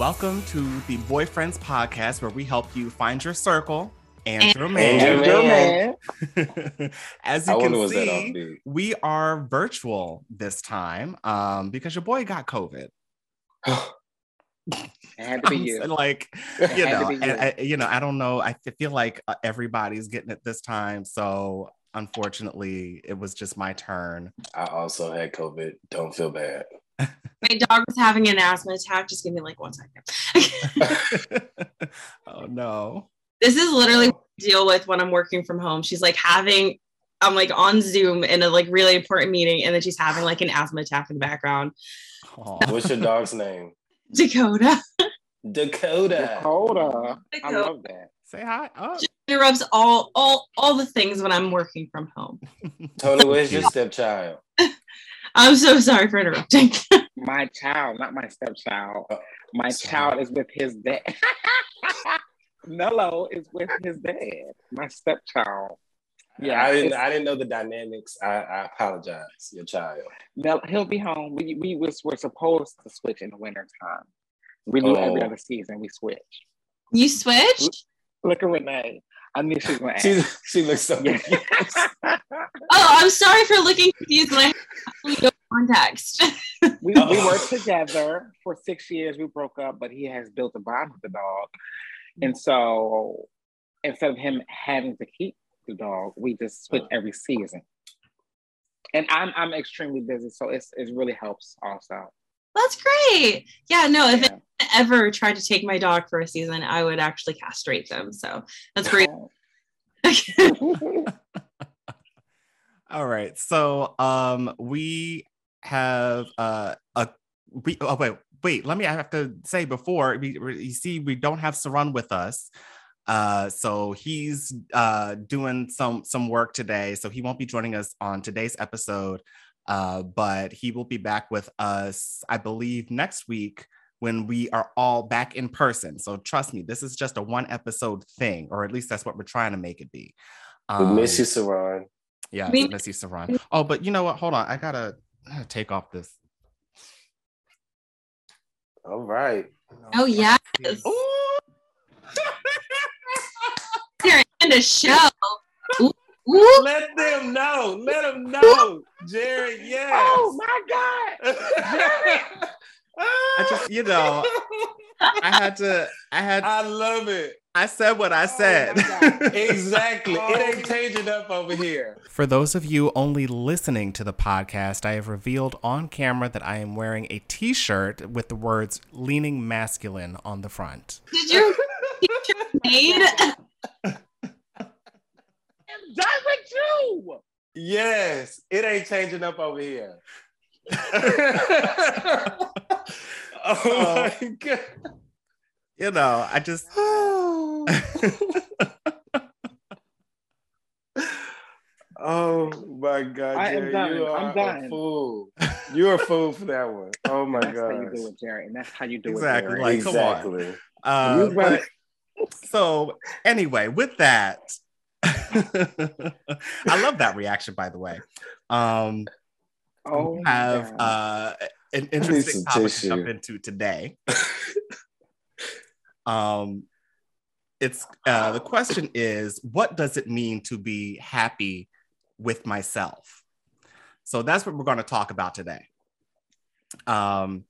Welcome to the Boyfriends Podcast, where we help you find your circle and, And- your And your man. As you wonder can see, we are virtual this time um, because your boy got COVID. Had to be you. like you know, and you. I, you know, I don't know. I feel like uh, everybody's getting it this time, so unfortunately, it was just my turn. I also had COVID. Don't feel bad. My dog was having an asthma attack. Just give me like one second. oh no! this is literally what I deal with when I'm working from home. She's like having, I'm like on Zoom in a like really important meeting, and then she's having like an asthma attack in the background. Aw. What's your dog's name? Dakota Dakota. Dakota. I love that. Say hi. Oh. interrupts all all all the things when I'm working from home. Tony, where's your stepchild? I'm so sorry for interrupting. My child, not my stepchild. Uh, My sorry. child is with his dad. Nello is with his dad. My stepchild. Yeah, I didn't. I didn't know the dynamics. I, I apologize. Your child. Nell, he'll be home. We we was were supposed to switch in the winter time. We do every Oh. other season. We switch. you switched? Look at Renee. I knew she was gonna ask. She she looks so. Yeah. Oh, I'm sorry for looking confused when I have no context. we, Uh-oh. we worked together for six years. We broke up, but he has built a bond with the dog. And so instead of him having to keep the dog, we just switch every season. And I'm I'm extremely busy, so it's it really helps also. That's great. Yeah, no, if Yeah. I ever tried to take my dog for a season, I would actually castrate them. So that's great. All right. So um we have uh a we oh wait wait let me I have to say before we we- you see we don't have Saran with us. Uh so he's uh doing some some work today so he won't be joining us on today's episode uh but he will be back with us I believe next week when we are all back in person. So trust me this is just a one episode thing or at least that's what we're trying to make it be. We Um, miss you, Saran. yeah, We- Missy Saran. Oh, but you know what? Hold on. I gotta, I gotta take off this. All right. Oh yes. Here and a show. Ooh, ooh. Let them know. Let them know, Jared. Oh yes. Oh my God. I just, you know, I had to. I had. I love it. I said what I Oh said. my God. Exactly. Oh. It ain't changing up over here. For those of you only listening to the podcast, I have revealed on camera that I am wearing a T-shirt with the words "leaning masculine" on the front. Did your t-shirt made? I'm done with you. Yes, it ain't changing up over here. oh my god. You know, I just. oh my god, I am Jerry, done. you are I'm a done. fool. You're a fool for that one. Oh my god. That's how you god. do it, Jerry. And that's how you do Exactly, it. Jerry. like, come on. exactly. Uh, but- so anyway, with that, I love that reaction. By the way, um, oh, have uh, an interesting topic to jump into today. um, it's uh, the question is, what does it mean to be happy with myself? So that's what we're going to talk about today. Um,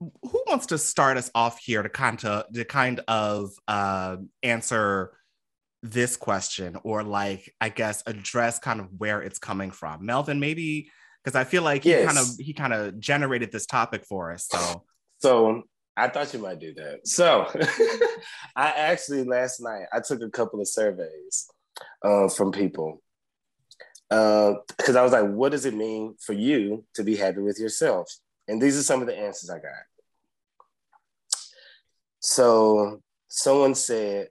who wants to start us off here to kind of to kind of uh, answer this question or like I guess address kind of where it's coming from? Melvin, maybe because I feel like he Yes. kind of he kind of generated this topic for us. So So I thought you might do that. So I actually last night I took a couple of surveys uh, from people because I was like, what does it mean for you to be happy with yourself? And these are some of the answers I got. So someone said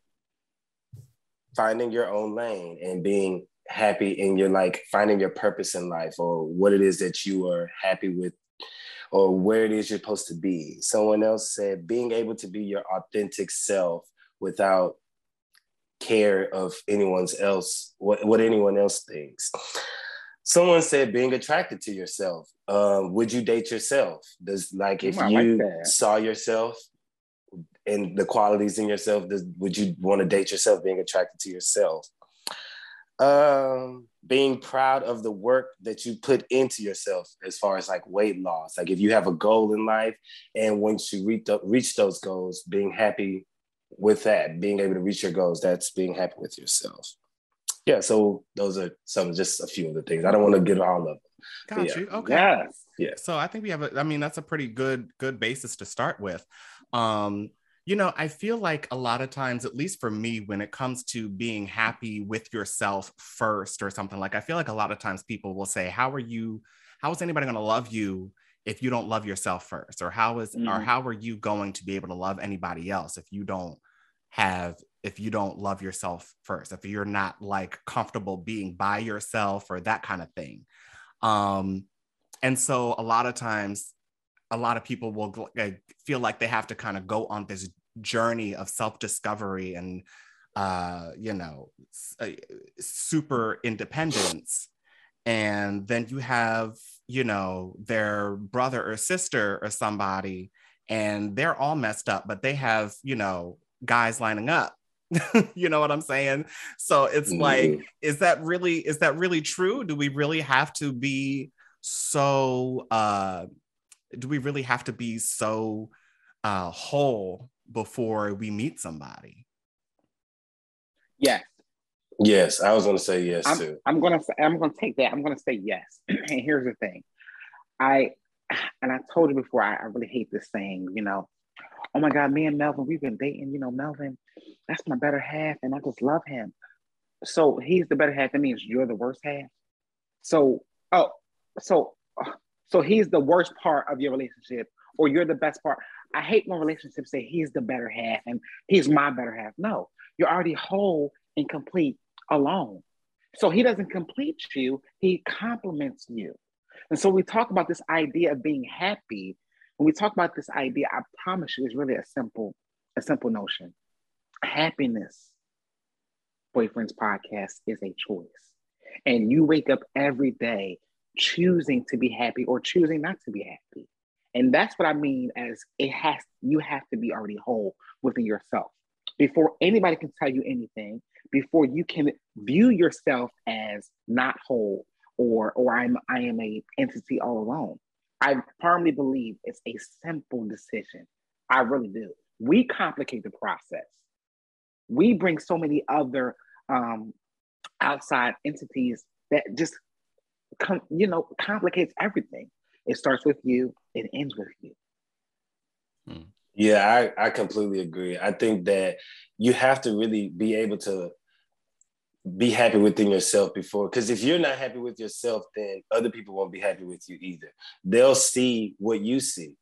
finding your own lane and being happy in your like finding your purpose in life or what it is that you are happy with or where it is you're supposed to be. Someone else said being able to be your authentic self without care of anyone's else, what, what anyone else thinks. Someone said being attracted to yourself. Um, would you date yourself? Does like if Ooh, I like you saw yourself and the qualities in yourself. Would you want to date yourself being attracted to yourself? Um, being proud of the work that you put into yourself as far as like weight loss. Like if you have a goal in life and once you reach, reach those goals, being happy with that, being able to reach your goals, that's being happy with yourself. Yeah, so those are some just a few of the things. I don't want to get all of them. Got yeah. you. Okay. Yes. Yeah. So I think we have a, I mean, that's a pretty good, good basis to start with. Um, you know, I feel like a lot of times, at least for me, when it comes to being happy with yourself first or something, like I feel like a lot of times people will say, How are you, how is anybody going to love you if you don't love yourself first? Or how is, Mhm. or how are you going to be able to love anybody else if you don't have, if you don't love yourself first, if you're not like comfortable being by yourself or that kind of thing? Um, and so a lot of times a lot of people will uh, feel like they have to kind of go on this journey of self-discovery and uh you know uh, super independence. And then you have you know their brother or sister or somebody and they're all messed up but they have you know guys lining up. You know what i'm saying? So it's Mhm. like is that really is that really true? Do we really have to be so uh do we really have to be so uh whole before we meet somebody Yes. Yes, I was going to say yes I'm, too. I'm gonna say, I'm gonna take that. I'm gonna say yes. and here's the thing. I and I told you before, I, I really hate this saying, you know, oh my God, me and Melvin, we've been dating, you know, Melvin, that's my better half, and I just love him. So he's the better half. That means you're the worst half. So, oh, so so he's the worst part of your relationship, or you're the best part. I hate when relationships say he's the better half and he's my better half. No, you're already whole and complete alone. So he doesn't complete you, he complements you. And so we talk about this idea of being happy. When we talk about this idea, I promise you, it's really a simple, a simple notion. Happiness, boyfriend's podcast is a choice. And you wake up every day choosing to be happy or choosing not to be happy. And that's what I mean as it has, you have to be already whole within yourself. Before anybody can tell you anything, before you can view yourself as not whole or or I'm I am a entity all alone. I firmly believe it's a simple decision. I really do. We complicate the process. We bring so many other um, outside entities that just com- you know complicates everything. It starts with you, it ends with you. Hmm. Yeah, I, I completely agree. I think that you have to really be able to be happy within yourself before, because if you're not happy with yourself, then other people won't be happy with you either. They'll see what you see.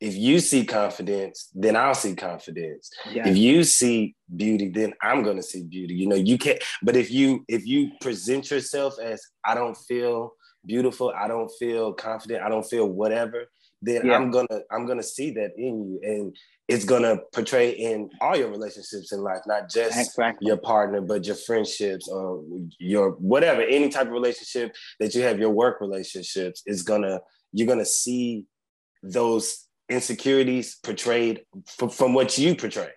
If you see confidence, then I'll see confidence. Yeah. If you see beauty, then I'm gonna see beauty. You know, you can't, but if you if you present yourself as I don't feel beautiful, I don't feel confident, I don't feel whatever, then Yeah. I'm gonna I'm gonna see that in you. And it's gonna portray in all your relationships in life, not just Exactly. your partner, but your friendships or your whatever, any type of relationship that you have, your work relationships is gonna you're gonna see those insecurities portrayed f- from what you portray.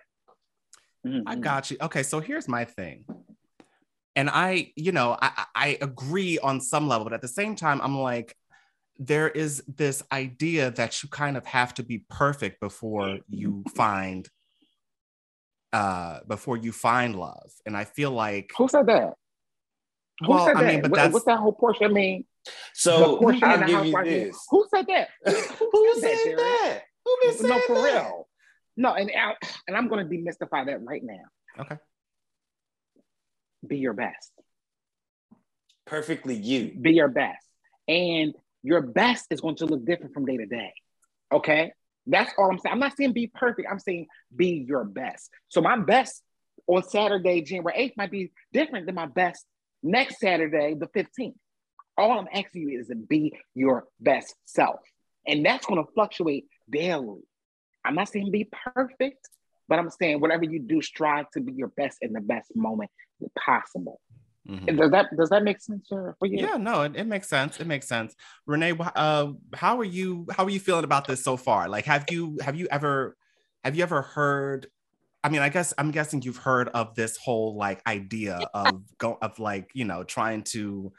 Mhm. I got you. Okay, so here's my thing. And I, you know, I, I I agree on some level, but at the same time, I'm like, there is this idea that you kind of have to be perfect before you find uh before you find love. And I feel like Who said that? Who well, said I that? mean, but What- what's that whole portion? I mean, So in I'll give you right here. this. Who said that? Who said that, said Jerry? that? Who been saying no, for that? real. No, and I, and I'm going to demystify that right now. okay. Be your best. Perfectly you. Be your best, and your best is going to look different from day to day. Okay, that's all I'm saying. I'm not saying be perfect. I'm saying be your best. So my best on Saturday, January 8th, might be different than my best next Saturday, the 15th. All I'm asking you is to be your best self. And that's going to fluctuate daily. I'm not saying be perfect, but I'm saying whatever you do, strive to be your best in the best moment possible. Mhm. Does that does that make sense for you? Yeah, no, it, it makes sense. It makes sense. Renee, uh, how are you? How are you feeling about this so far? Like, have you have you ever have you ever heard I mean, I guess I'm guessing you've heard of this whole like idea of go of like, you know, trying to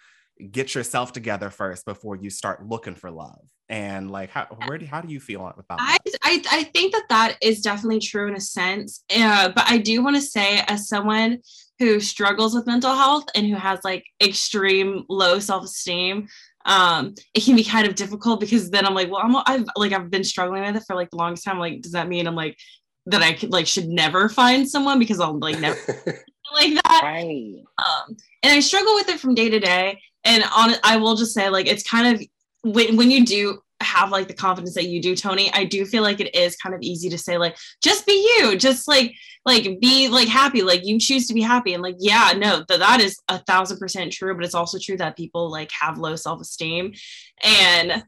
get yourself together first before you start looking for love. And like, how where do how do you feel about I, that? I I think that that is definitely true in a sense. Uh, but I do want to say, as someone who struggles with mental health and who has like extreme low self esteem, um, it can be kind of difficult because then I'm like, well, I'm I've like I've been struggling with it for like the longest time. Like, does that mean I'm like that I could like should never find someone because I'll like never like that. Right. Um, and I struggle with it from day to day. And on I will just say like it's kind of when when you do have like the confidence that you do tony i do feel like it is kind of easy to say like just be you just like like be like happy like you choose to be happy and like yeah no that that is a thousand percent true but it's also true that people like have low self-esteem and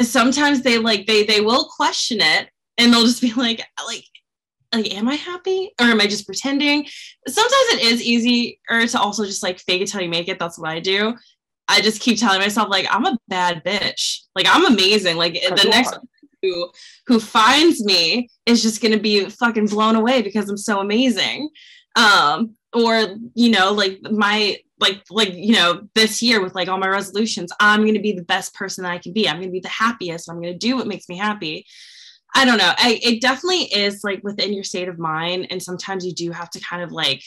sometimes they like they they will question it and they'll just be like like like am i happy? Or am i just pretending? Sometimes it is easy or to also just like fake it till you make it. That's what i do. I just keep telling myself like i'm a bad bitch. Like i'm amazing. Like the next who who finds me is just gonna be fucking blown away because i'm so amazing. Um or you know like my like like you know this year with like all my resolutions i'm going to be the best person that i can be. I'm going to be the happiest. I'm going to do what makes me happy i don't know I, it definitely is like within your state of mind and sometimes you do have to kind of like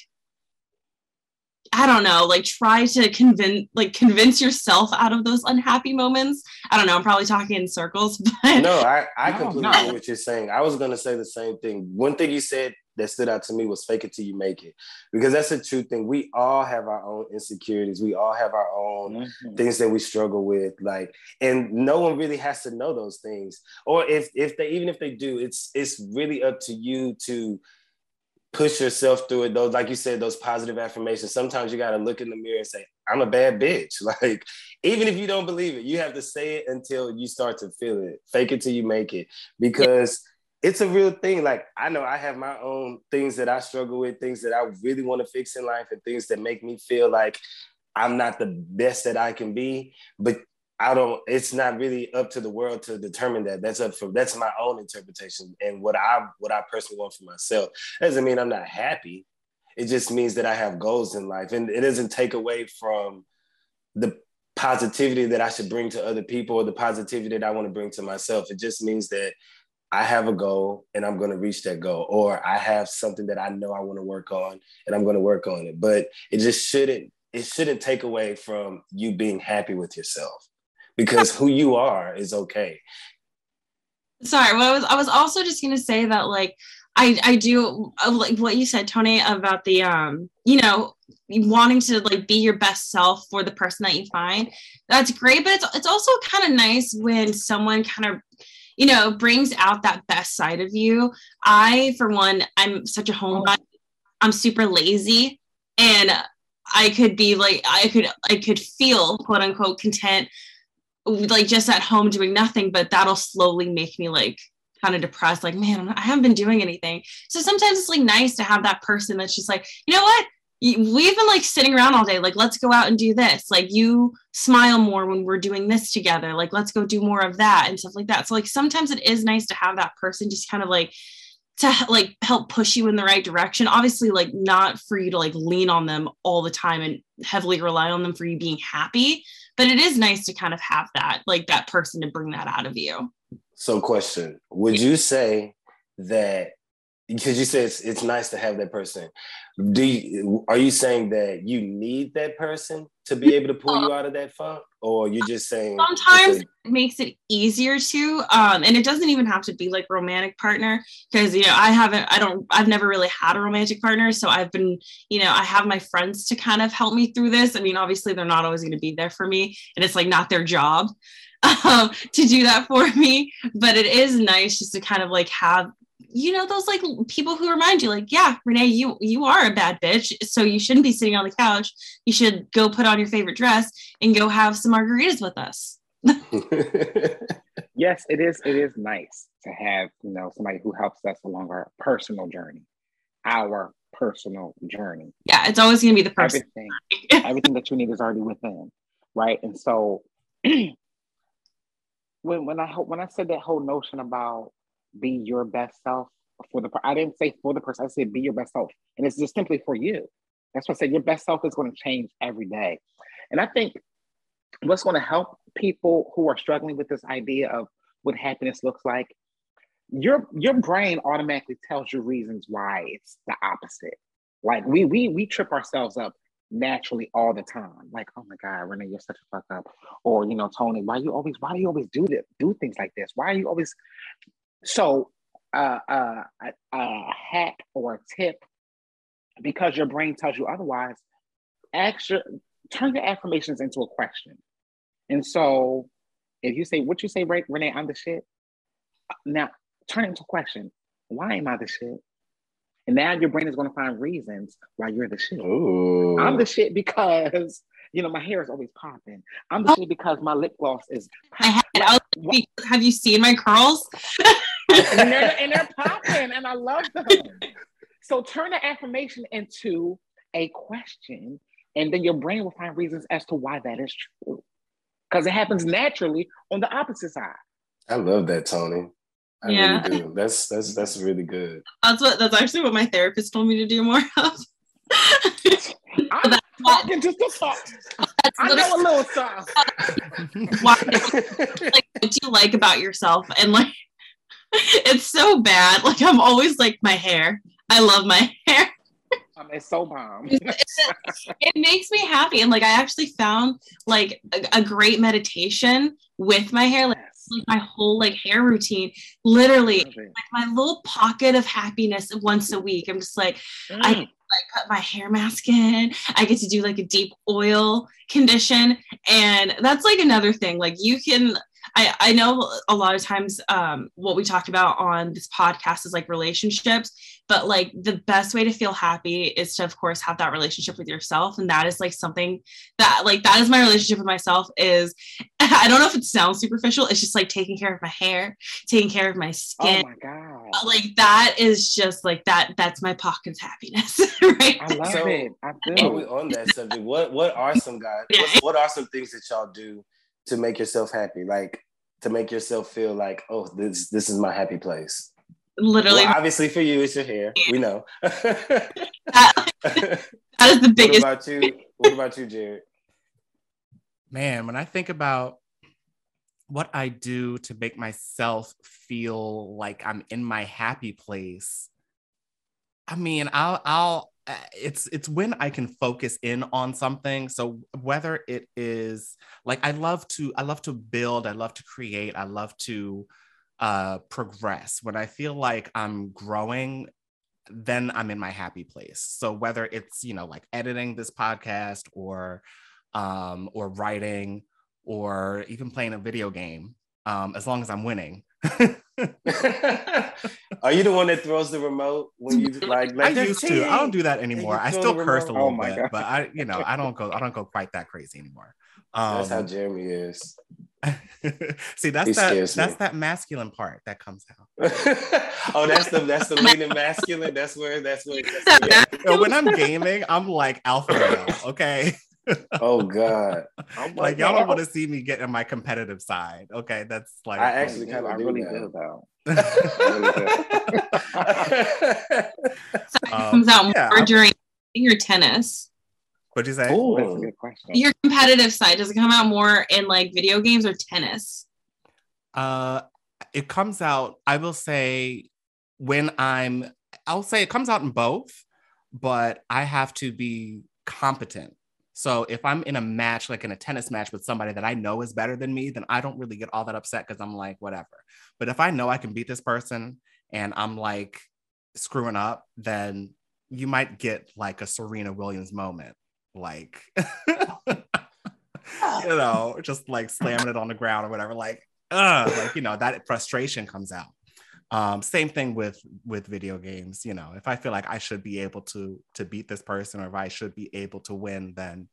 i don't know like try to convince like convince yourself out of those unhappy moments i don't know i'm probably talking in circles but no, I, I completely no. get what you're saying. I was gonna say the same thing. One thing you said that stood out to me was fake it till you make it. Because that's the true thing. We all have our own insecurities. We all have our own Mhm. things that we struggle with like and no one really has to know those things or if if they even if they do it's it's really up to you to push yourself through it those like you said those positive affirmations sometimes you got to look in the mirror and say i'm a bad bitch like even if you don't believe it you have to say it until you start to feel it fake it till you make it because it's a real thing like i know i have my own things that i struggle with things that i really want to fix in life and things that make me feel like I'm not the best that I can be, but I don't, it's not really up to the world to determine that. That's up for that's my own interpretation and what I what I personally want for myself. doesn't mean I'm not happy. It just means that I have goals in life. And it doesn't take away from the positivity that I should bring to other people or the positivity that I want to bring to myself. It just means that I have a goal and I'm going to reach that goal, or I have something that I know I want to work on and I'm going to work on it. But it just shouldn't it shouldn't take away from you being happy with yourself because who you are is okay. sorry well, I was I was also just gonna say that like I I do uh, like what you said Tony about the um you know wanting to like be your best self for the person that you find that's great but it's it's also kind of nice when someone kind of you know brings out that best side of you I for one I'm such a homebody oh. I'm super lazy and I could be like I could I could feel quote unquote content like just at home doing nothing, but that'll slowly make me like kind of depressed. Like, man, I haven't been doing anything. So sometimes it's like nice to have that person that's just like, you know what? We've been like sitting around all day. Like, let's go out and do this. Like, you smile more when we're doing this together. Like, let's go do more of that and stuff like that. So, like, sometimes it is nice to have that person just kind of like to like help push you in the right direction. Obviously, like, not for you to like lean on them all the time and heavily rely on them for you being happy but it is nice to kind of have that like that person to bring that out of you So, question: Would you say that because you said it's, it's nice to have that person? Do you, are you saying that you need that person to be able to pull you out of that funk, or you're just saying sometimes it's it makes it easier to um and it doesn't even have to be like romantic partner because you know i haven't i don't i've never really had a romantic partner so i've been you know i have my friends to kind of help me through this i mean obviously they're not always going to be there for me and it's like not their job um, to do that for me but it is nice just to kind of like have you know those like people who remind you like yeah renee you you are a bad bitch so you shouldn't be sitting on the couch you should go put on your favorite dress and go have some margaritas with us Yes, it is. It is nice to have you know somebody who helps us along our personal journey, our personal journey. yeah it's always going to be the person Everything, everything that you need is already within, right? And so, when when I when I said that whole notion about be your best self, for the. I didn't say for the person. I said be your best self, and it's just simply for you. That's what I said. Your best self is going to change every day, and I think what's going to help people who are struggling with this idea of what happiness looks like. Your your brain automatically tells you reasons why it's the opposite. Like we we we trip ourselves up naturally all the time. Like, oh my God, Renee, you're such a fuck up. Or, you know, Tony, why you always, why do you always do this, do things like this? Why are you always so uh, uh, a, hack or a tip because your brain tells you otherwise, extra turn your affirmations into a question. And so if you say, what you say, right, Renee, I'm the shit. Now turn it into a question. Why am I the shit? And now your brain is going to find reasons why you're the shit. Ooh. I'm the shit because you know my hair is always popping. I'm the oh. because my lip gloss is. I had, have you seen my curls? and, they're, and they're popping, and I love them. So turn the affirmation into a question, and then your brain will find reasons as to why that is true. Because it happens naturally on the opposite side. I love that, Tony. I yeah. really do. That's that's that's really good. That's what that's actually what my therapist told me to do more of. I'm that's talking just to talk. I know a little something. like what do you like about yourself? And like it's so bad. Like I'm always like my hair. I love my hair. Um, it's so bomb. it makes me happy. And like I actually found like a, a great meditation with my hair. Like, like my whole like hair routine literally like my little pocket of happiness once a week i'm just like mm. i like cut my hair mask in. I get to do like a deep oil condition. And that's like another thing. Like you can I, I know a lot of times um, what we talked about on this podcast is like relationships, but like the best way to feel happy is to, of course, have that relationship with yourself. And that is like something that, like, that is my relationship with myself. Is I don't know if it sounds superficial. It's just like taking care of my hair, taking care of my skin. Oh my God. Like, that is just like that. That's my pocket's happiness. right. I love so, it. I do. we on that subject? What, what are some guys, what, what are some things that y'all do to make yourself happy? Like, to make yourself feel like, oh, this this is my happy place. Literally, well, obviously for you, it's your hair. We know. that, that is the biggest. What about you? What about you, Jared? Man, when I think about what I do to make myself feel like I'm in my happy place, I mean, I'll I'll it's it's when I can focus in on something. So whether it is like I love to I love to build, I love to create, I love to uh progress. When I feel like I'm growing, then I'm in my happy place. So whether it's, you know, like editing this podcast or um or writing or even playing a video game, um, as long as I'm winning. Are you the one that throws the remote when you like? like I used to. I don't do that anymore. I still curse a little oh bit, God. but I, you know, I don't go. I don't go quite that crazy anymore. Um, that's how um, Jeremy is. see, that's he that. That's that masculine part that comes out. oh, that's the that's the leaning masculine. That's where that's where. That's where when I'm gaming, I'm like alpha male. Okay oh god. I'm like y'all don't want to see me get in my competitive side okay? That's like i actually kind of really do. Though so it comes out yeah, more during your tennis. What'd you say? Ooh, that's a good question. Your competitive side does it come out more in like video games or tennis? Uh it comes out i will say when i'm i'll say it comes out in both but i have to be competent so if I'm in a match, like in a tennis match with somebody that I know is better than me, then I don't really get all that upset because I'm like, whatever. But if I know I can beat this person and I'm like screwing up, then you might get like a Serena Williams moment. Like, you know, just like slamming it on the ground or whatever. Like, uh, like, you know, that frustration comes out. Um, same thing with with video games. You know, if I feel like I should be able to to beat this person, or if I should be able to win, then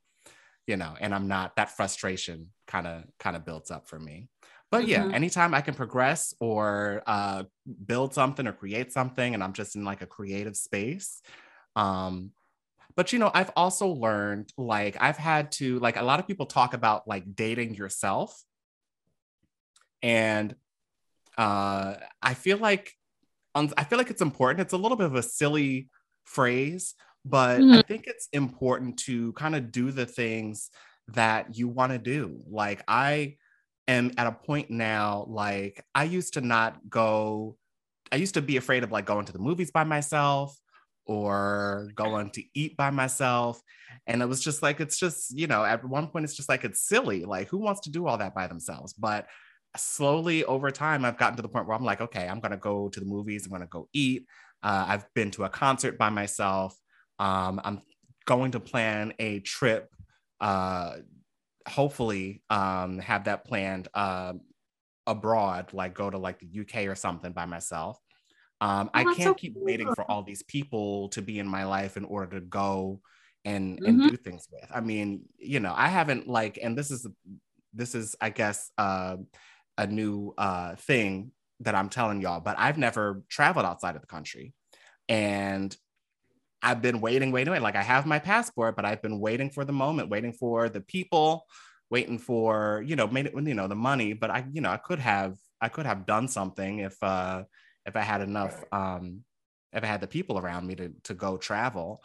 you know, and I'm not. That frustration kind of kind of builds up for me. But yeah, mm-hmm. anytime I can progress or uh, build something or create something, and I'm just in like a creative space. Um, but you know, I've also learned like I've had to like a lot of people talk about like dating yourself, and uh, I feel like on, I feel like it's important. It's a little bit of a silly phrase, but I Mhm. think it's important to kind of do the things that you want to do. Like I am at a point now, like I used to not go, I used to be afraid of like going to the movies by myself or going to eat by myself. And it was just like, it's just, you know, at one point, it's just like, it's silly. Like, who wants to do all that by themselves? But slowly over time, I've gotten to the point where I'm like, okay, I'm going to go to the movies, I'm going to go eat. Uh, I've been to a concert by myself. Um, I'm going to plan a trip, uh, hopefully, um, have that planned uh, abroad, like go to like the UK or something by myself. Um, I Oh, that's can't so keep waiting for all these people to be in my life in order to go and and Mhm. do things with. I mean, you know, I haven't like, and this is this is, I guess, uh, a new uh, thing that I'm telling y'all, but I've never traveled outside of the country, and I've been waiting, waiting, waiting. Like I have my passport, but I've been waiting for the moment, waiting for the people, waiting for you know, made it, you know, the money. But I, you know, I could have, I could have done something if uh, if I had enough, um, if I had the people around me to to go travel.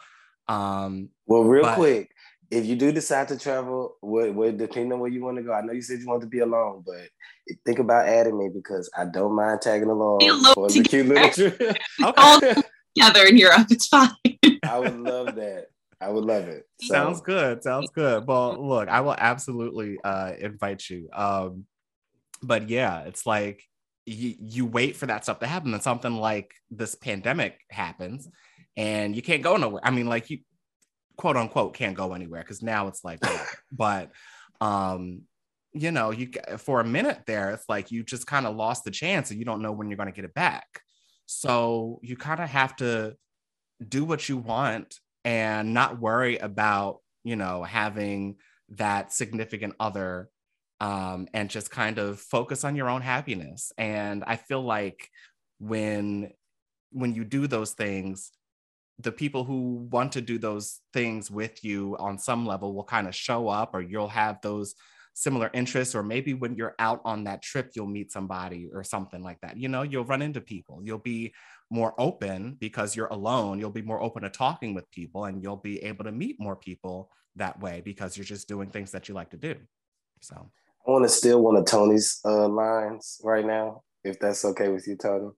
Um, Well, real But- quick, if you do decide to travel, where, where depending on where you want to go, I know you said you want to be alone, but think about adding me because I don't mind tagging along Be alone for the cute little trip. okay, All together in Europe, it's fine. I would love that. I would love it. So, Sounds good. Sounds good. Well, look, I will absolutely uh invite you. Um, but yeah, it's like you you wait for that stuff to happen, and something like this pandemic happens, and you can't go nowhere. I mean, like you quote unquote can't go anywhere because now it's like, whatever. but um, you know, you for a minute there, it's like you just kind of lost the chance, and you don't know when you're going to get it back. So you kind of have to do what you want and not worry about you know having that significant other um, and just kind of focus on your own happiness and i feel like when when you do those things the people who want to do those things with you on some level will kind of show up or you'll have those similar interests or maybe when you're out on that trip you'll meet somebody or something like that. You know you'll run into people. You'll be more open because you're alone. You'll be more open to talking with people and you'll be able to meet more people that way because you're just doing things that you like to do. So. I want to steal one of Tony's uh, lines right now, if that's okay with you, Tony.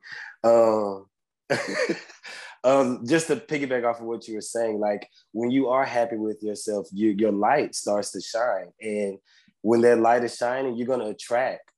Um, um, just to piggyback off of what you were saying, like when you are happy with yourself, you, your light starts to shine. And when that light is shining, you're going to attract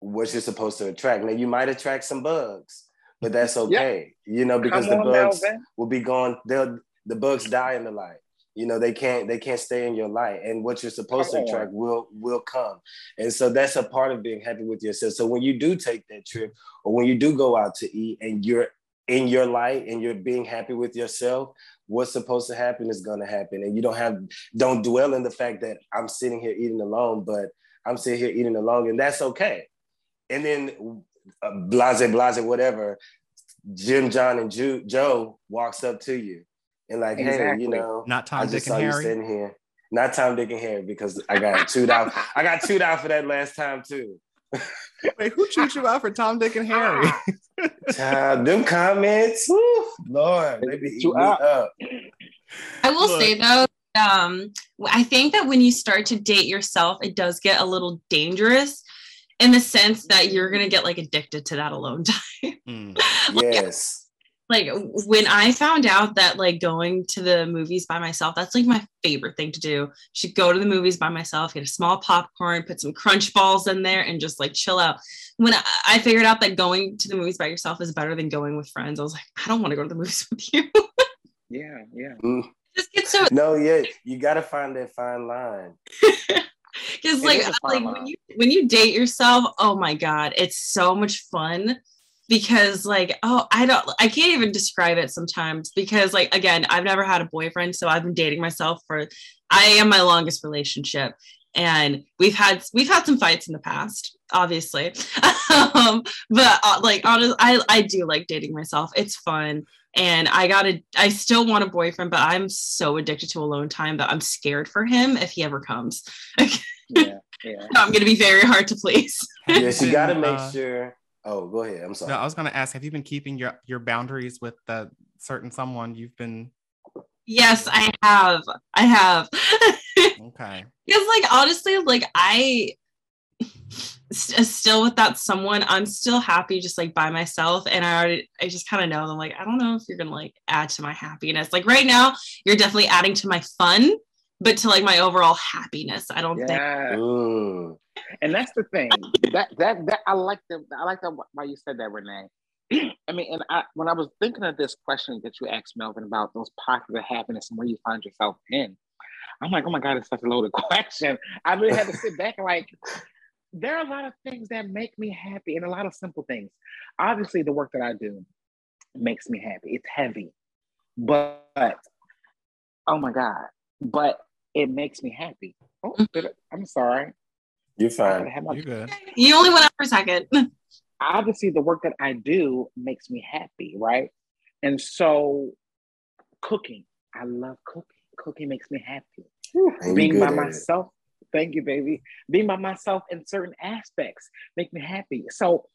what you're supposed to attract. Now, you might attract some bugs, but that's okay, you know, because Come the bugs Melvin. will be gone. They'll, the bugs die in the light. You know, they can't they can't stay in your light, and what you're supposed to attract will will come. And so that's a part of being happy with yourself. So when you do take that trip, or when you do go out to eat, and you're in your light and you're being happy with yourself, what's supposed to happen is going to happen, and you don't have don't dwell in the fact that I'm sitting here eating alone, but I'm sitting here eating alone, and that's okay. And then uh, blase blase whatever, Jim, John, and Ju- Joe walks up to you and like, hey, you know, not I tom just dick saw and you harry sitting here. Not Tom, Dick, and Harry because I got chewed out. I got chewed out for that last time too. Wait who chewed you out for tom dick and harry Child, them comments, whew, Lord, they be eating me up. I will Look. say though, um, I think that when you start to date yourself, it does get a little dangerous in the sense that you're gonna get like addicted to that alone time. Mm. Yes. Like when I found out that like going to the movies by myself, that's like my favorite thing to do. Should go to the movies by myself, get a small popcorn, put some crunch balls in there, and just like chill out. When I, I figured out that going to the movies by yourself is better than going with friends, I was like, I don't want to go to the movies with you. Yeah, yeah. Mm. just get so No, yeah, you got to find that fine line. because It like is like when you when you date yourself oh my god it's so much fun because like oh i don't i can't even describe it sometimes because like again i've never had a boyfriend so i've been dating myself for i am my longest relationship and we've had we've had some fights in the past obviously um but uh, like honest i i do like dating myself it's fun and i gotta i still want a boyfriend but i'm so addicted to alone time that i'm scared for him if he ever comes Yeah, yeah. I'm going to be very hard to please. Yes, you got to make Uh, sure. Oh, go ahead. I'm sorry. No, I was going to ask, have you been keeping your your boundaries with that certain someone you've been? Yes, I have. I have. Okay. Because, like, honestly, like, I st- uh, still with that someone, I'm still happy just like by myself. And I already, I just kind of know, I'm like, I don't know if you're gonna like add to my happiness. Like, right now, you're definitely adding to my fun, but to like my overall happiness, I don't think. Yeah. Mm. And that's the thing. that that that I like the I like that why you said that, Renee. I mean, and I when I was thinking of this question that you asked Melvin about those pockets of happiness and where you find yourself in, I'm like, oh my God, it's such a loaded question. I really had to sit back and like, there are a lot of things that make me happy and a lot of simple things. Obviously, the work that I do makes me happy. It's heavy, but oh my God, but it makes me happy. Oh, mm-hmm. I- I'm sorry. You're fine. my- You good? You only went up for a second. obviously the work that I do makes me happy, right? And so cooking, I love cooking. Cooking makes me happy. And you Being by at it. myself, thank you, baby. Being by myself in certain aspects make me happy. So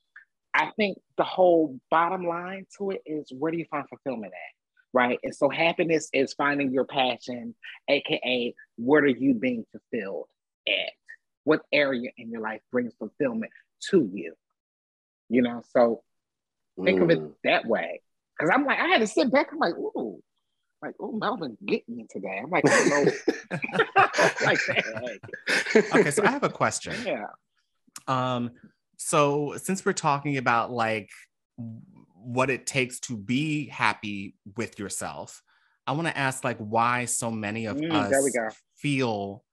I think the whole bottom line to it is where do you find fulfillment at? Right. And so happiness is finding your passion, aka what are you being fulfilled at? What area in your life brings fulfillment to you? You know, so think of it Mm. that way. Cause I'm like, I had to sit back. I'm like, ooh, like, oh, Melvin getting me today. I'm like, I don't know. like that. Okay, so I have a question. yeah. Um, so since we're talking about like what it takes to be happy with yourself, I want to ask like why so many of Mm, us feel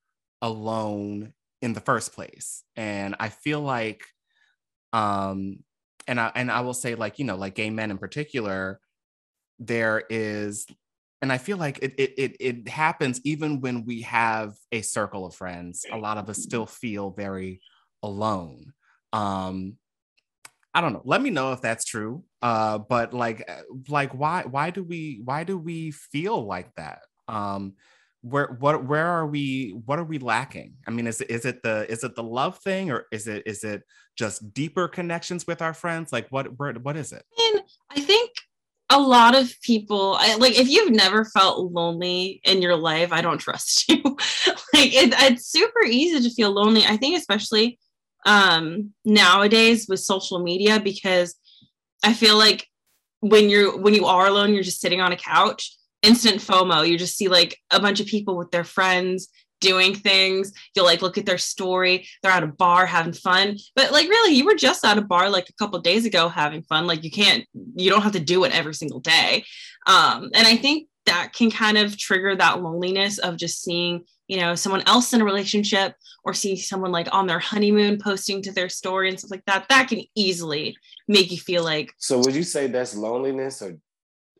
alone in the first place. And I feel like um and I and I will say like, you know, like gay men in particular, there is and I feel like it it it, it happens even when we have a circle of friends. A lot of us still feel very alone. Um I don't know. Let me know if that's true. Uh but like uh, like why why do we why do we feel like that? Um where what where are we what are we lacking? I mean is is it the is it the love thing or is it is it just deeper connections with our friends? Like what where, what is it? And I think a lot of people, I, like, if you've never felt lonely in your life, I don't trust you. like, it, it's super easy to feel lonely. I think, especially um, nowadays with social media, because I feel like when you're when you are alone, you're just sitting on a couch. Instant FOMO. You just see like a bunch of people with their friends doing things. You'll like look at their story. They're at a bar having fun. But like really, you were just at a bar like a couple days ago having fun. Like you can't, you don't have to do it every single day. Um, and I think that can kind of trigger that loneliness of just seeing, you know, someone else in a relationship or see someone like on their honeymoon posting to their story and stuff like that. That can easily make you feel like So would you say that's loneliness or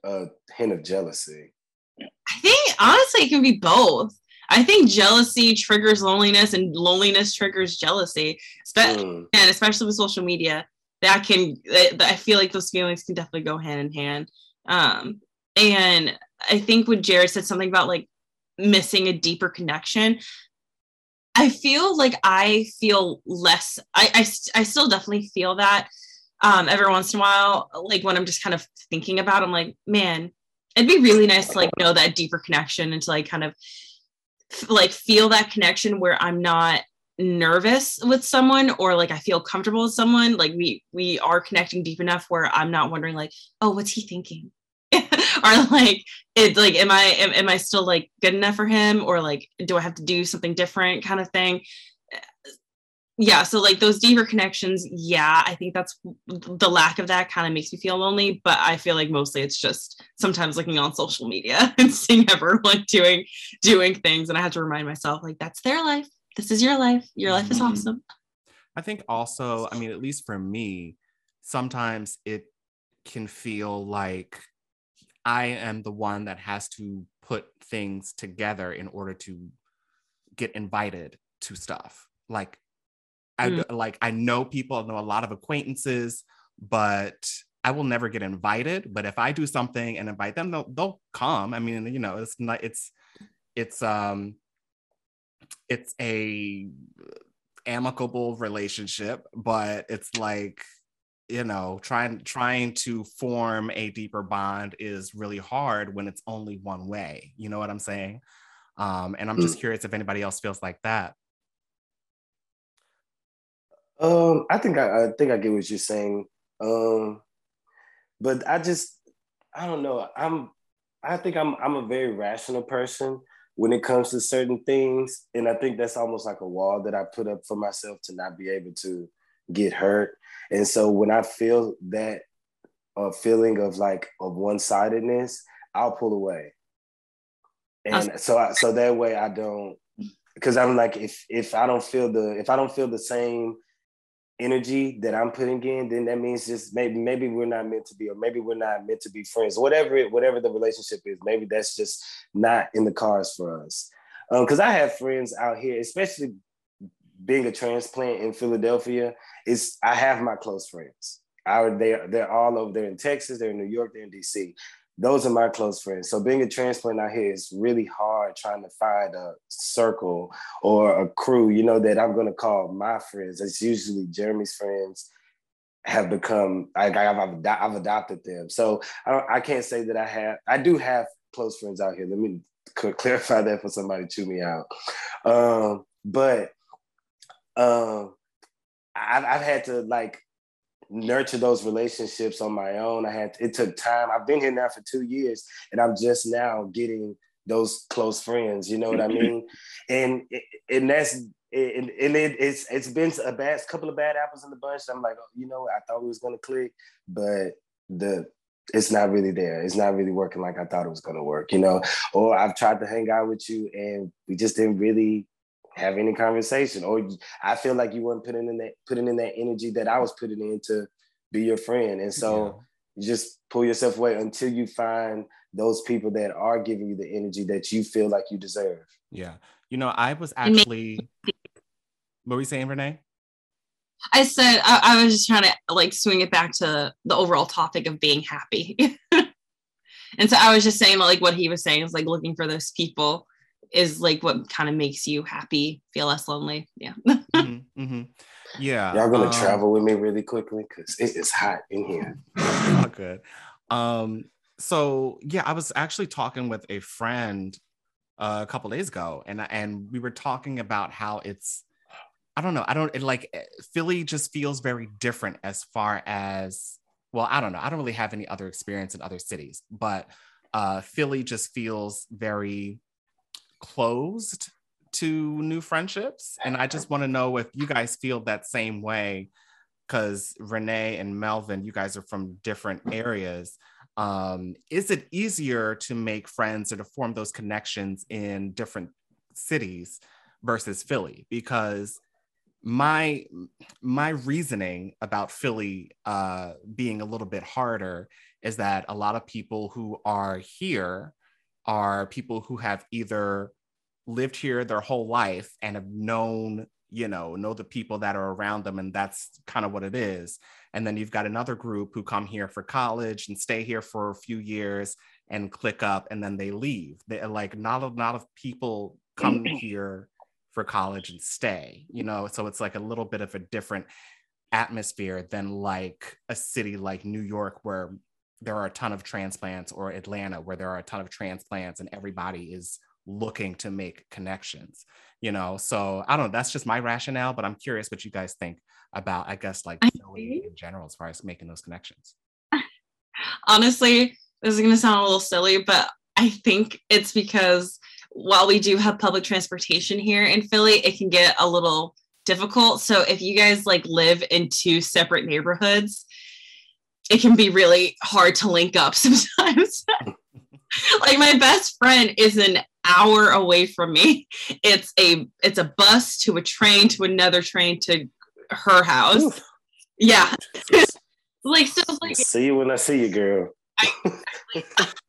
a hint of jealousy? I think honestly, it can be both. I think jealousy triggers loneliness, and loneliness triggers jealousy. Mm. and especially with social media, that can. I feel like those feelings can definitely go hand in hand. Um, and I think when Jared said something about like missing a deeper connection, I feel like I feel less. I I, I still definitely feel that um, every once in a while, like when I'm just kind of thinking about, it, I'm like, man, it'd be really nice to like know that deeper connection and to like kind of like feel that connection where I'm not nervous with someone or like I feel comfortable with someone. Like we we are connecting deep enough where I'm not wondering like, oh, what's he thinking? or like it's like am I am, am I still like good enough for him or like do I have to do something different kind of thing? yeah so like those deeper connections yeah i think that's the lack of that kind of makes me feel lonely but i feel like mostly it's just sometimes looking on social media and seeing everyone like doing doing things and i have to remind myself like that's their life this is your life your life is Mhm. awesome I think also, I mean, at least for me, sometimes it can feel like I am the one that has to put things together in order to get invited to stuff. Like, I Mm. like I know people, I know a lot of acquaintances, but I will never get invited. But if I do something and invite them, they'll they'll come. I mean, you know, it's not it's it's um it's a amicable relationship, but it's like you know trying trying to form a deeper bond is really hard when it's only one way you know what i'm saying um and i'm just Mm. curious if anybody else feels like that Um, I think I, I think I get what you're saying. Um, but I just I don't know. I'm I think I'm I'm a very rational person when it comes to certain things, and I think that's almost like a wall that I put up for myself to not be able to get hurt. And so when I feel that uh, feeling of like of one sidedness, I'll pull away. And so I, so that way I don't because I'm like if if I don't feel the if I don't feel the same energy that I'm putting in, then that means just maybe maybe we're not meant to be, or maybe we're not meant to be friends. Whatever it, whatever the relationship is, maybe that's just not in the cards for us. Because I have friends out here, especially being a transplant in Philadelphia. Is I have my close friends. I they they're all over there in Texas, they're in New York, they're in DC. Those are my close friends. So being a transplant out here is really hard trying to find a circle or a crew, you know, that I'm gonna call my friends. It's usually Jeremy's friends have become like I've, adopted them. So I, I can't say that I have. I do have close friends out here. Let me clarify that for somebody to chew me out. Um, but um, I've, I've had to like nurture those relationships on my own. I had it took time. I've been here now for two years, and I'm just now getting those close friends. You know what I mean? And and that's and, and it, it's it's been a bad couple of bad apples in the bunch. I'm like, oh, you know, I thought we was gonna click, but the it's not really there. It's not really working like I thought it was gonna work. You know, or I've tried to hang out with you, and we just didn't really have any conversation or I feel like you weren't putting in that putting in that energy that I was putting in to be your friend. And so you just pull yourself away until you find those people that are giving you the energy that you feel like you deserve. yeah you know i was actually what were you saying renee I said I, I was just trying to like swing it back to the overall topic of being happy. and so I was just saying like what he was saying is like looking for those people is like what kind of makes you happy, feel less lonely. Yeah. Mhm, mhm. yeah Y'all gonna um, travel with me really quickly because it is hot in here. all good. Um, so yeah, I was actually talking with a friend uh, a couple days ago, and and we were talking about how it's, I don't know, I don't it, like eh, Philly just feels very different as far as well, I don't know, I don't really have any other experience in other cities, but uh, Philly just feels very closed to new friendships, and I just want to know if you guys feel that same way because Renee and Melvin, you guys are from different areas. Um, is it easier to make friends or to form those connections in different cities versus Philly? Because my my reasoning about Philly uh, being a little bit harder is that a lot of people who are here are people who have either lived here their whole life and have known you know know the people that are around them and that's kind of what it is. And then you've got another group who come here for college and stay here for a few years and click up and then they leave. They like not a lot of people come here for college and stay you know? So it's like a little bit of a different atmosphere than like a city like new york where there are a ton of transplants or atlanta where there are a ton of transplants and everybody is looking to make connections you know? So i don't know that's just my rationale but i'm curious what you guys think about i guess like I in general as far as making those connections. Honestly, this is going to sound a little silly, but I think it's because while we do have public transportation here in Philly, it can get a little difficult. So if you guys like live in two separate neighborhoods, it can be really hard to link up sometimes. like my best friend is an hour away from me. It's a it's a bus to a train to another train to her house. Yeah. Like so like see you when I see you, girl.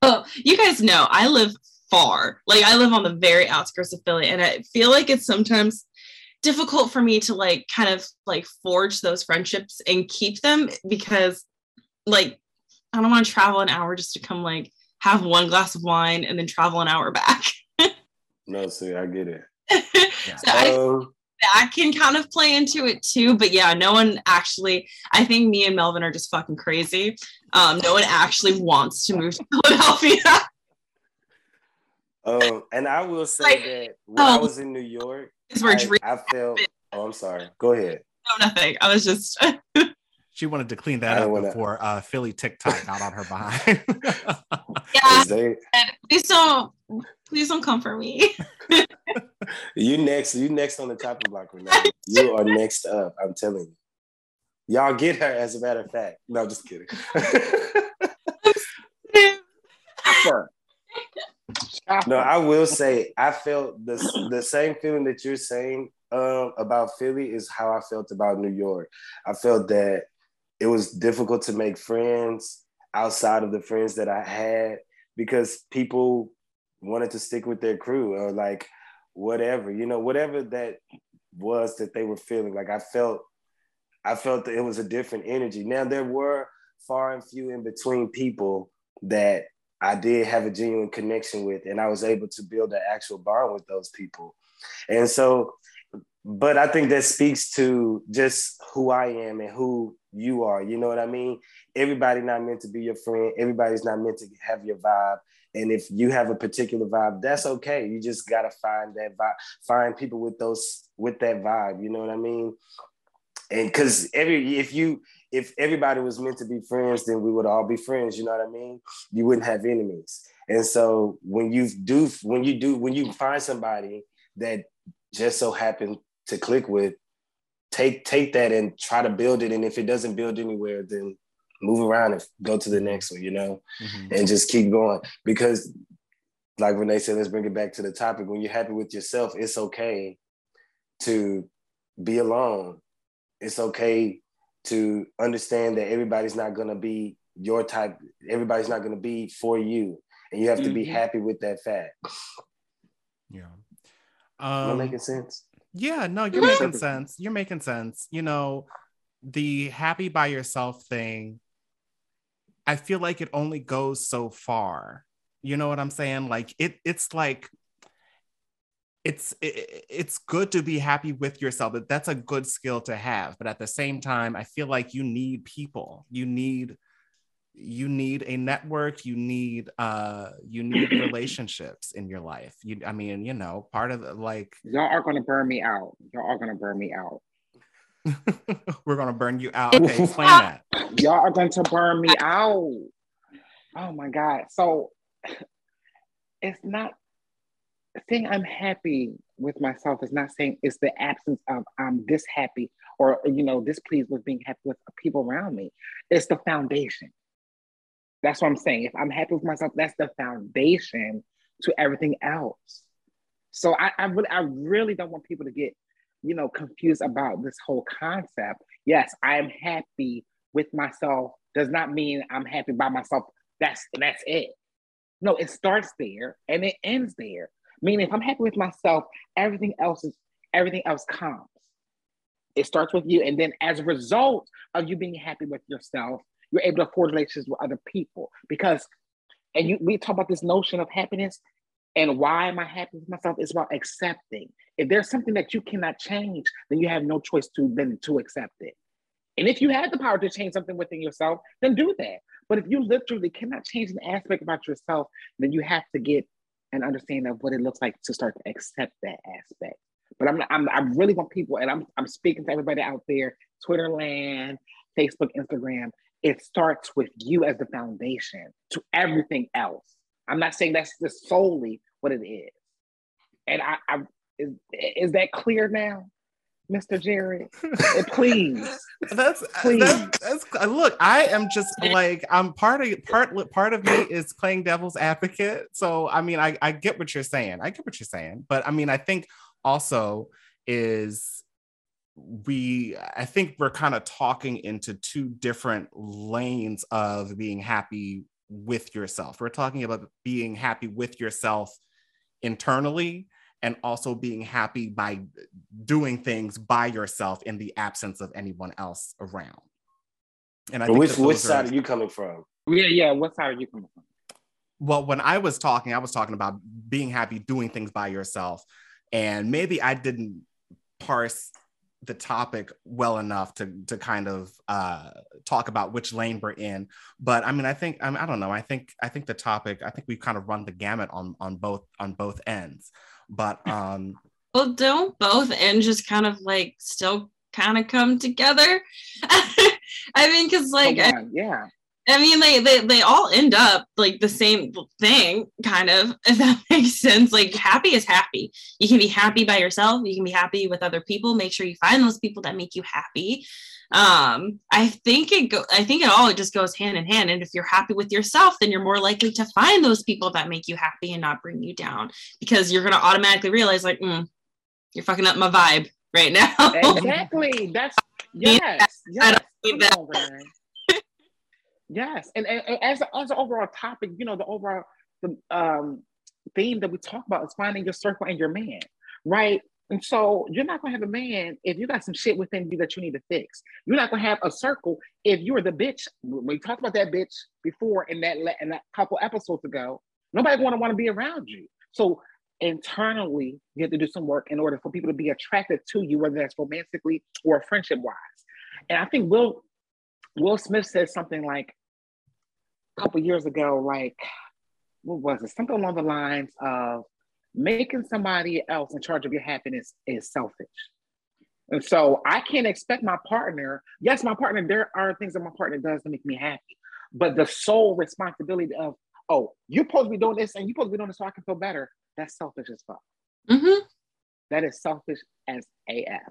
Oh, you guys know I live far. Like I live on the very outskirts of Philly, and I feel like it's sometimes difficult for me to like kind of like forge those friendships and keep them because like I don't want to travel an hour just to come like have one glass of wine and then travel an hour back. No, see, I get it. so I, Um, that can kind of play into it too. But yeah, no one actually. I think me and Melvin are just fucking crazy. Um, no one actually wants to move to Philadelphia. Um, and I will say Like, that when I oh. was in New York, I. I felt. Oh, I'm sorry. Go ahead. No, nothing. I was just. She wanted to clean that don't up wanna- before uh, Philly TikTok got on her behind. yeah. 'Cause they- Please don't. Please don't come for me. you next. You next on the chopping block, Renee. You are next up. I'm telling you. Y'all get her. As a matter of fact. No, I'm just kidding. Chopper. Chopper. No, I will say I felt the the same feeling that you're saying um, about Philly is how I felt about New York. I felt that it was difficult to make friends outside of the friends that I had because people wanted to stick with their crew or like whatever, you know, whatever that was that they were feeling. Like I felt I felt that it was a different energy. Now there were far and few in between people that I did have a genuine connection with, and I was able to build an actual bond with those people. And so, but I think that speaks to just who I am and who you are. You know what I mean? Everybody not meant to be your friend. Everybody's not meant to have your vibe. And if you have a particular vibe, that's okay. You just gotta find that vibe, find people with those with that vibe. You know what I mean? And because every if you if everybody was meant to be friends, then we would all be friends. You know what I mean? You wouldn't have enemies. And so when you do, when you do, when you find somebody that just so happen to click with, take take that and try to build it. And if it doesn't build anywhere, then move around and go to the next one. You know, Mhm. and just keep going because, like Renee said, let's bring it back to the topic. When you're happy with yourself, it's okay to be alone. It's okay to understand that everybody's not going to be your type everybody's not going to be for you and you have to be Mhm. happy with that fact Yeah. am i Um, making sense Yeah, no, you're making sense. You're making sense. You know, the happy by yourself thing, I feel like it only goes so far. You know what I'm saying? Like it it's like it's it, it's good to be happy with yourself. That that's a good skill to have, but at the same time, I feel like you need people. You need you need a network you need uh you need relationships in your life you i mean you know part of the, like Y'all are gonna burn me out. Y'all are gonna burn me out. We're gonna burn you out. Okay, explain that. Y'all are going to burn me out. Oh my God. So it's not saying I'm happy with myself is not saying it's the absence of I'm this happy or you know displeased with being happy with people around me. It's the foundation. That's what I'm saying. If I'm happy with myself, that's the foundation to everything else. So I, I really, I really don't want people to get, you know, confused about this whole concept. Yes, I am happy with myself. Does not mean I'm happy by myself. That's that's it. No, it starts there and it ends there. Meaning, if I'm happy with myself, everything else is everything else comes. It starts with you, and then as a result of you being happy with yourself, you're able to forge relationships with other people. Because, and you, we talk about this notion of happiness, and why am I happy with myself? It's about accepting. If there's something that you cannot change, then you have no choice to then to accept it. And if you had the power to change something within yourself, then do that. But if you literally cannot change an aspect about yourself, then you have to get an understanding of what it looks like to start to accept that aspect. But I'm, I'm I really want people, and I'm I'm speaking to everybody out there, Twitter land, Facebook, Instagram. It starts with you as the foundation to everything else. I'm not saying that's just solely what it is. And I, I is, is that clear now, Mr. Jared? Please. That's Please. that's, that's uh, look. I am just like I'm part of part part of me is playing devil's advocate. So I mean, I I get what you're saying. I get what you're saying, but I mean, I think also is we I think we're kind of talking into two different lanes of being happy with yourself. We're talking about being happy with yourself internally and also being happy by doing things by yourself in the absence of anyone else around. And I think which which side are- are you coming from Yeah, yeah. What side are you coming from? well, when I was talking, I was talking about being happy doing things by yourself. And maybe I didn't parse the topic well enough to to kind of uh, talk about which lane we're in. But I mean, I think I, mean, I don't know. I think I think the topic. I think we've kind of run the gamut on on both on both ends. But um, well, don't both ends just kind of like still kind of come together? I mean, because like, Come I, yeah. I mean, they, they they all end up like the same thing, kind of. If that makes sense. Like, happy is happy. You can be happy by yourself. You can be happy with other people. Make sure you find those people that make you happy. Um, I think it go. I think it all it just goes hand in hand. And if you're happy with yourself, then you're more likely to find those people that make you happy and not bring you down, because you're gonna automatically realize like, mm, you're fucking up my vibe right now. Exactly. That's yes. Yes. need Come that. Yes. And, and, and as as an overall topic, you know, the overall the um theme that we talk about is finding your circle and your man, right? And so you're not gonna have a man if you got some shit within you that you need to fix. You're not gonna have a circle if you're the bitch. We talked about that bitch before in that in that couple episodes ago. Nobody gonna want to be around you. So internally, you have to do some work in order for people to be attracted to you, whether that's romantically or friendship wise. And I think Will Will Smith says something like a couple years ago, like what was it? Something along the lines of making somebody else in charge of your happiness is selfish. And so I can't expect my partner, yes, my partner, there are things that my partner does to make me happy, but the sole responsibility of, oh, you're supposed to be doing this and you're supposed to be doing this so I can feel better, that's selfish as fuck. hmm That is selfish as AF.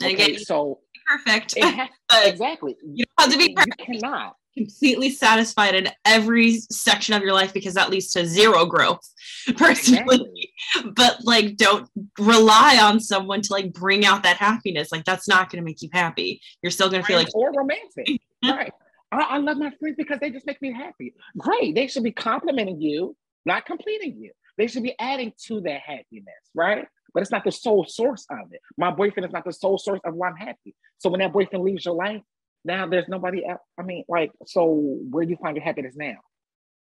Okay, again, so Perfect. has, exactly. you don't have to be You cannot. Completely satisfied in every section of your life because that leads to zero growth personally Exactly. but like don't rely on someone to like bring out that happiness like that's not going to make you happy you're still going to feel like or romantic. right. I, I love my friends because they just make me happy. Great. They should be complimenting you, not completing you. They should be adding to that happiness, right? But it's not the sole source of it. My boyfriend is not the sole source of why I'm happy. So when that boyfriend leaves your life, now there's nobody else. I mean, like, so where do you find your happiness now?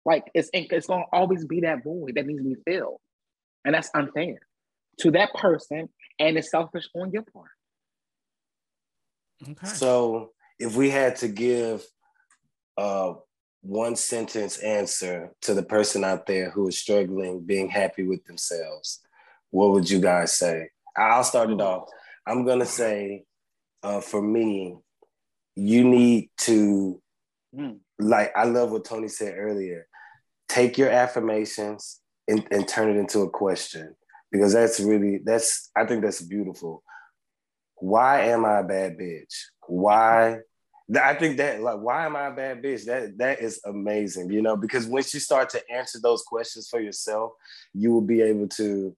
Like, it's it's gonna always be that void that needs to be filled, and that's unfair to that person, and it's selfish on your part. okay. So if we had to give a one sentence answer to the person out there who is struggling being happy with themselves, what would you guys say? I'll start it off. I'm gonna say, uh, for me, you need to Hmm. like. I love what Tony said earlier. Take your affirmations and, and turn it into a question because that's really that's. I think that's beautiful why am I a bad bitch? Why? I think that like, why am I a bad bitch? That that is amazing, you know, because once you start to answer those questions for yourself, you will be able to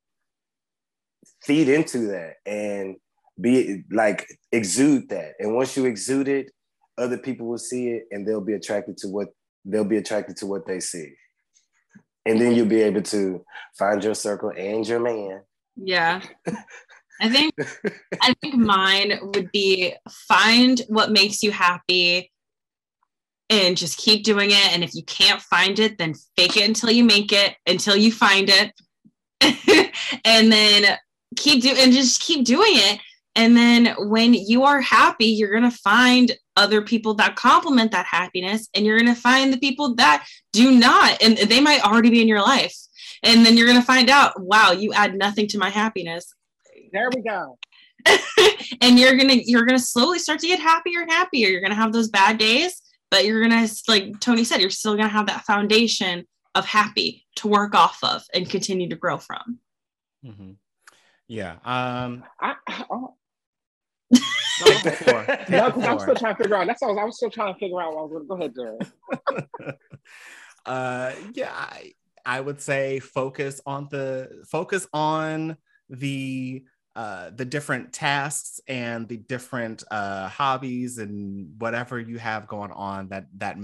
feed into that and be like exude that. And once you exude it, other people will see it and they'll be attracted to what they'll be attracted to what they see. And then you'll be able to find your circle and your man. yeah i think i think mine would be find what makes you happy and just keep doing it and if you can't find it then fake it until you make it until you find it and then keep doing and just keep doing it and then when you are happy you're going to find other people that complement that happiness and you're going to find the people that do not and they might already be in your life and then you're going to find out wow you add nothing to my happiness There we go. and you're gonna you're gonna slowly start to get happier and happier you're gonna have those bad days but you're gonna like tony said you're still gonna have that foundation of happy to work off of and continue to grow from Mhm. Yeah. Um. I, I, go no, Take because the I'm still trying to figure out. That's what I was, I was still trying to figure out. What I was gonna go ahead, Jared. uh yeah I, I would say focus on the focus on the uh the different tasks and the different uh hobbies and whatever you have going on that that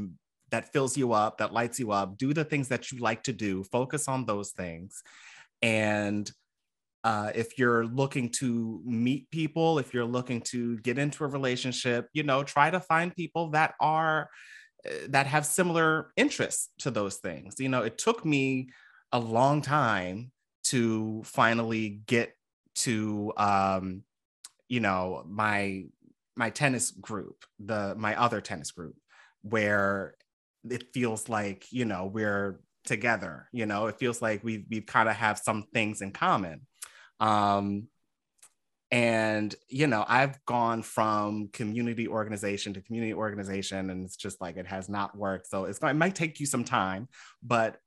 that fills you up that lights you up do the things that you like to do focus on those things and uh, if you're looking to meet people, if you're looking to get into a relationship, you know, try to find people that are uh, that have similar interests to those things. You know, it took me a long time to finally get to um, you know, my my tennis group, the my other tennis group, where it feels like, you know, we're together, you know, it feels like we we kind of have some things in common. Um, and you know i've gone from community organization to community organization and it's just like it has not worked. So it's going it might take you some time but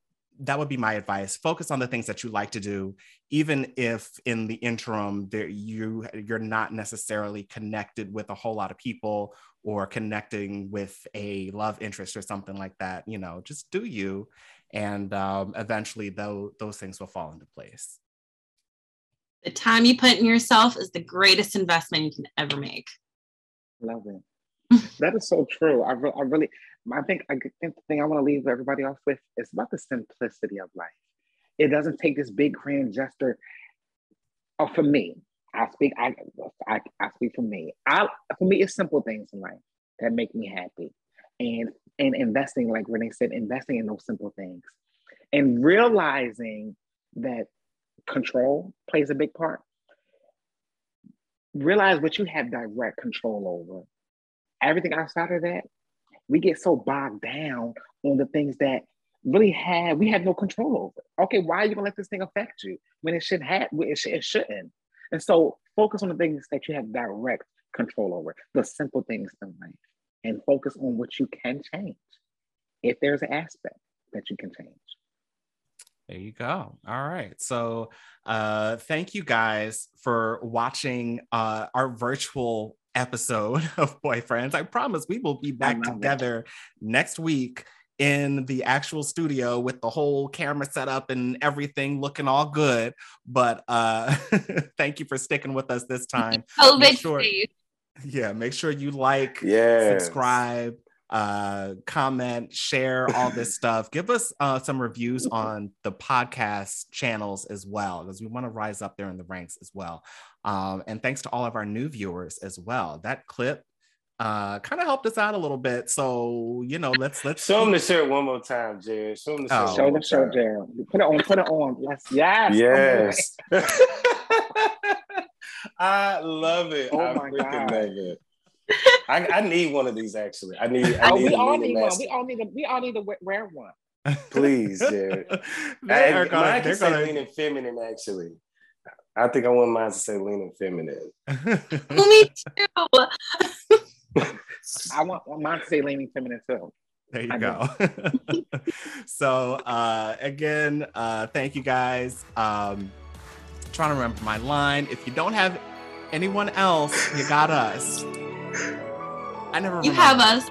that would be my advice. Focus on the things that you like to do even if in the interim there you you're not necessarily connected with a whole lot of people or connecting with a love interest or something like that you know just do you. And um, eventually though those things will fall into place the time you put in yourself is the greatest investment you can ever make. Love it. that is so true. I, re- I really, I think, I think the thing I want to leave everybody off with is about the simplicity of life. It doesn't take this big grand gesture. Oh, for me, I speak. I, I, I speak for me. I, for me, it's simple things in life that make me happy, and and investing, like Renee said, investing in those simple things, and realizing that control plays a big part. Realize what you have direct control over. Everything outside of that, we get so bogged down on the things that really have we have no control over. Okay, why are you gonna let this thing affect you when it should have it, it shouldn't? And so focus on the things that you have direct control over, the simple things in life, and focus on what you can change. If there's an aspect that you can change. There you go. All right. So, uh, thank you guys for watching uh, our virtual episode of Boyfriends. I promise we will be back together it. next week in the actual studio with the whole camera setup and everything looking all good. But uh, thank you for sticking with us this time. COVID sure, Yeah, make sure you like, yes. subscribe, uh, comment, share all this stuff. Give us uh, some reviews on the podcast channels as well, because we want to rise up there in the ranks as well. Um, and thanks to all of our new viewers as well. That clip uh kind of helped us out a little bit so you know let's let's show them the shirt one more time jared show them the shirt oh. show the shirt jared put it on put it on yes yes yes i love it oh I my god love it. I, I, need one of these actually. I need. I oh, need we all need one. We all need to. We all need to wear one. Please, Jared. they I, gonna, mine can say gonna... leaning feminine. Actually, I think I want mine to say leaning feminine. Me too. I want mine to say leaning feminine too. There you I go. so uh, again, uh, thank you guys. Um, trying to remember my line. If you don't have anyone else, you got us. I never. You have us.